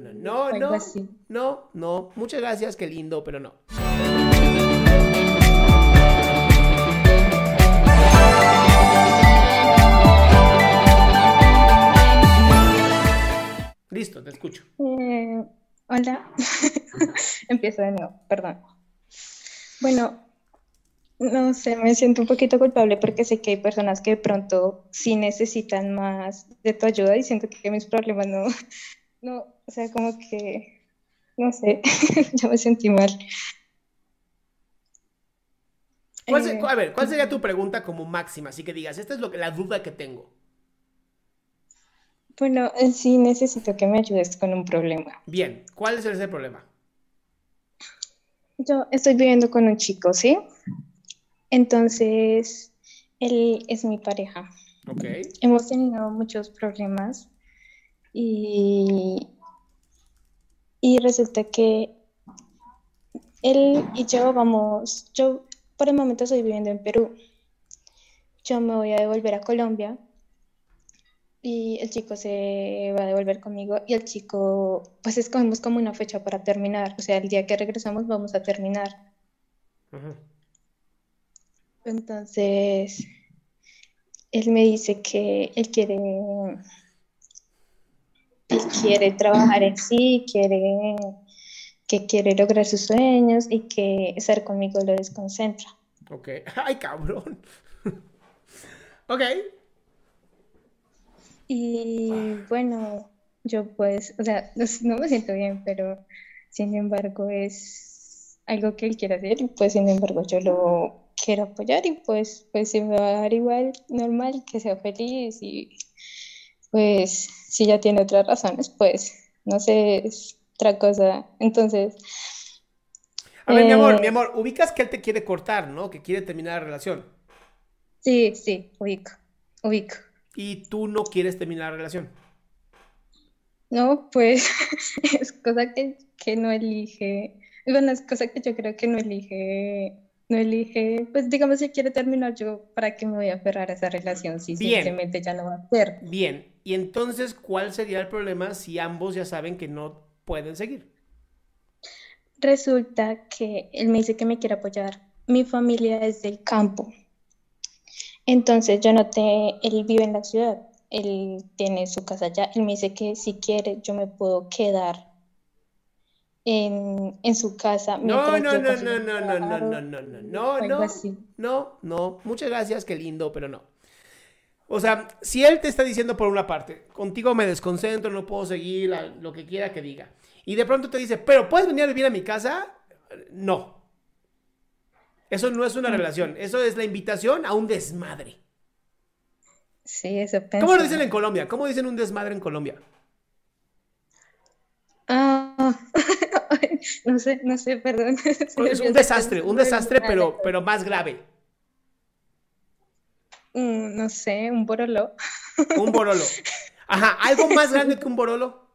No, no, no, no. Muchas gracias, qué lindo, pero no. Listo, te escucho. Eh, hola. Empiezo de nuevo, perdón. Bueno, no sé, me siento un poquito culpable porque sé que hay personas que de pronto sí necesitan más de tu ayuda y siento que mis problemas no, no, o sea, como que, no sé, ya me sentí mal. ¿Cuál se- Eh, a ver, ¿cuál sería tu pregunta como máxima? Así que digas, esta es lo que, la duda que tengo. Bueno, eh, sí necesito que me ayudes con un problema. Bien, ¿cuál es ese problema? Yo estoy viviendo con un chico, ¿sí? Entonces, él es mi pareja. Ok. Hemos tenido muchos problemas y, y resulta que él y yo vamos, yo por el momento estoy viviendo en Perú. Yo me voy a devolver a Colombia y el chico se va a devolver conmigo y el chico, pues escogemos como una fecha para terminar, o sea, el día que regresamos vamos a terminar. Entonces, él me dice que él quiere, quiere trabajar en sí, quiere, que quiere lograr sus sueños y que estar conmigo lo desconcentra. Ok. Ay, cabrón. ok. Y bueno, yo pues, o sea, no, me siento bien, pero sin embargo es algo que él quiere hacer y pues sin embargo yo lo quiero apoyar y pues, pues si me va a dar igual, normal, que sea feliz y pues si ya tiene otras razones, pues no sé, es otra cosa. Entonces, A ver, mi amor, Eh, mi amor, ubicas que él te quiere cortar, ¿no? Que quiere terminar la relación. sí, sí, ubico, ubico. Y tú no quieres terminar la relación. No, pues es cosa que, que no elige, bueno, es cosa que yo creo que no elige, no elige, pues digamos si quiere terminar yo, ¿para qué me voy a aferrar a esa relación si Bien. simplemente ya no va a ser? Bien. Y entonces, ¿cuál sería el problema si ambos ya saben que no pueden seguir? Resulta que él me dice que me quiere apoyar. Mi familia es del campo. Entonces yo no te, él vive en la ciudad, él tiene su casa allá. Él me dice que si quiere yo me puedo quedar en, en su casa No, no, no, no, no, no, no, no, no, no, no, no, no, no. Muchas gracias, qué lindo, pero no. O sea, si él te está diciendo por una parte, contigo me desconcentro, no puedo seguir, la- lo que quiera que diga, y de pronto te dice, pero ¿puedes venir a vivir a mi casa? No. Eso no es una relación, eso es la invitación a un desmadre. Sí, eso ¿Cómo lo dicen en Colombia? ¿Cómo dicen un desmadre en Colombia? Ah, no sé, no sé, perdón. Es un esa desastre, un desastre, pero, pero más grave. Mm, No sé, un borolo. Un borolo. Ajá, algo más grande que un borolo.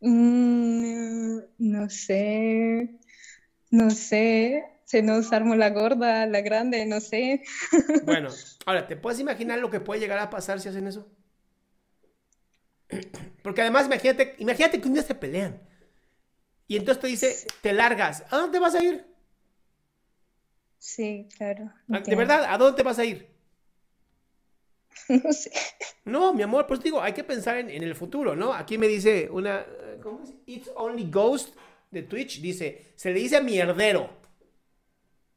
Mm, no sé, no sé. Se nos armó la gorda, la grande, no sé. Bueno, ahora, ¿te puedes imaginar lo que puede llegar a pasar si hacen eso? Porque además, imagínate, imagínate que un día se pelean. Y entonces te dice, te largas. ¿A dónde vas a ir? Sí, claro. Ah, De verdad, ¿a dónde vas a ir? No sé. No, mi amor, pues digo, hay que pensar en, en el futuro, ¿no? Aquí me dice una, ¿cómo es? It's Only Ghost de Twitch, dice, se le dice mierdero.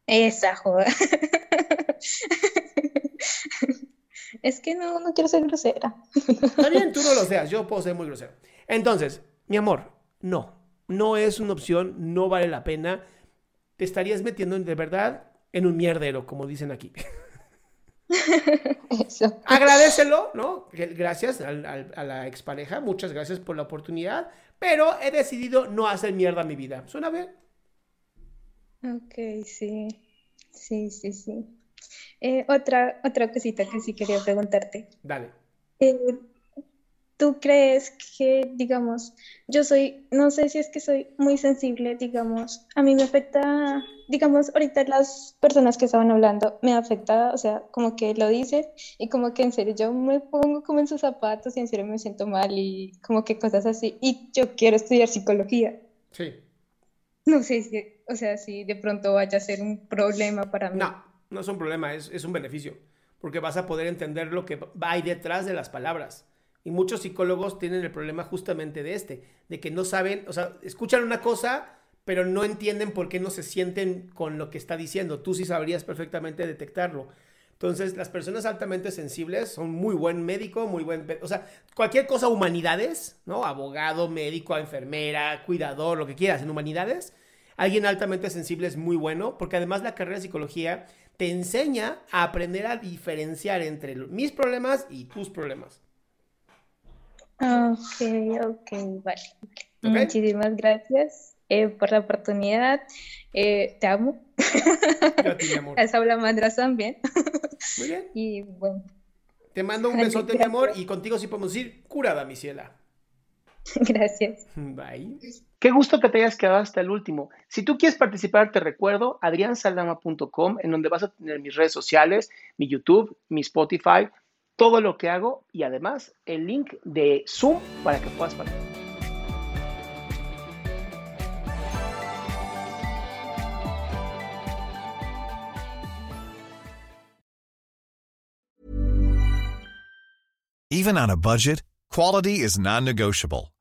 Esa joda. Es que no, no quiero ser grosera. Está bien, tú no lo seas, yo puedo ser muy grosero. Entonces, mi amor, no, no es una opción, no vale la pena. Te estarías metiendo de verdad en un mierdero, como dicen aquí. Eso. Agradecelo, ¿no? Gracias al- al- a la expareja, muchas gracias por la oportunidad, pero he decidido no hacer mierda a mi vida. ¿Suena bien? Ok, sí. Sí, sí, sí. Eh, otra, otra cosita que sí quería preguntarte. Dale. Eh, ¿tú crees que, digamos, yo soy, no sé si es que soy muy sensible, digamos, a mí me afecta, digamos, ahorita las personas que estaban hablando, me afecta, o sea, como que lo dicen y como que en serio yo me pongo como en sus zapatos y en serio me siento mal y como que cosas así. Y yo quiero estudiar psicología. Sí. No sé si, o sea, si de pronto vaya a ser un problema para mí. No, no es un problema, es, es un beneficio, porque vas a poder entender lo que va ahí detrás de las palabras. Y muchos psicólogos tienen el problema justamente de este, de que no saben, o sea, escuchan una cosa, pero no entienden por qué no se sienten con lo que está diciendo. Tú sí sabrías perfectamente detectarlo. Entonces, las personas altamente sensibles son muy buen médico, muy buen, o sea, cualquier cosa humanidades, ¿no? Abogado, médico, enfermera, cuidador, lo que quieras en humanidades. Alguien altamente sensible es muy bueno, porque además la carrera de psicología te enseña a aprender a diferenciar entre mis problemas y tus problemas. Ok, ok, vale. Ok. Muchísimas gracias eh, por la oportunidad. Eh, te amo. Yo a ti, mi amor. También. Muy bien. Y bueno, Te mando un besote, mi amor, y contigo sí podemos ir curada, mi ciela. gracias. Bye. Qué gusto que te hayas quedado hasta el último. Si tú quieres participar, te recuerdo adriansaldama.com, en donde vas a tener mis redes sociales, mi YouTube, mi Spotify, todo lo que hago y además el link de Zoom para que puedas participar. Even on a budget, quality is non-negotiable.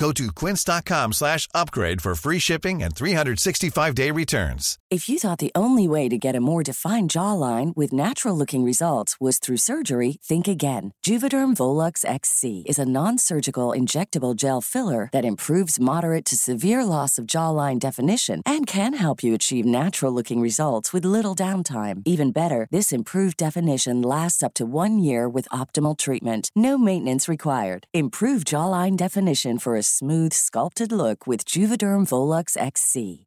Go to quince.com slash upgrade for free shipping and 365-day returns. If you thought the only way to get a more defined jawline with natural looking results was through surgery, think again. Juvederm Volux XC is a non surgical injectable gel filler that improves moderate to severe loss of jawline definition and can help you achieve natural looking results with little downtime. Even better, this improved definition lasts up to one year with optimal treatment. No maintenance required. Improve jawline definition for a smooth, sculpted look with Juvederm Volux XC.